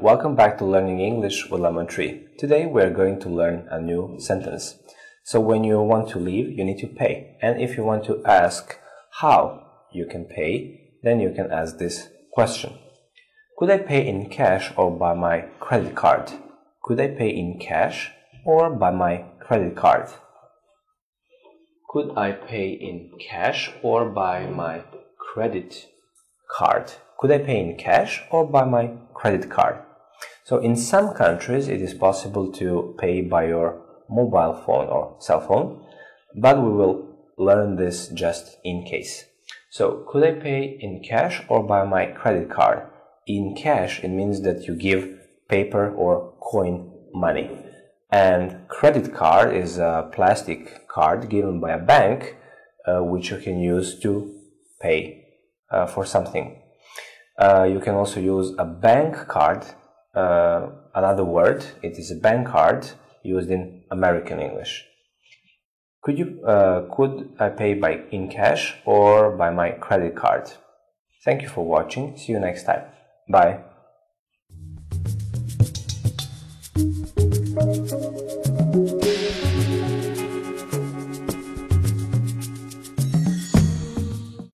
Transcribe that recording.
welcome back to Learning English with Lemon Tree. Today we're going to learn a new sentence. So when you want to leave, you need to pay. And if you want to ask how you can pay, then you can ask this question. Could I pay in cash or by my credit card? Could I pay in cash or by my credit card? Could I pay in cash or by my credit card? Could I pay in cash or by my credit card? So in some countries it is possible to pay by your mobile phone or cell phone, but we will learn this just in case. So could I pay in cash or by my credit card? In cash, it means that you give paper or coin money. And credit card is a plastic card given by a bank, uh, which you can use to pay uh, for something. Uh, you can also use a bank card. Uh, another word, it is a bank card used in American English. Could you uh, could I pay by in cash or by my credit card? Thank you for watching. See you next time. Bye.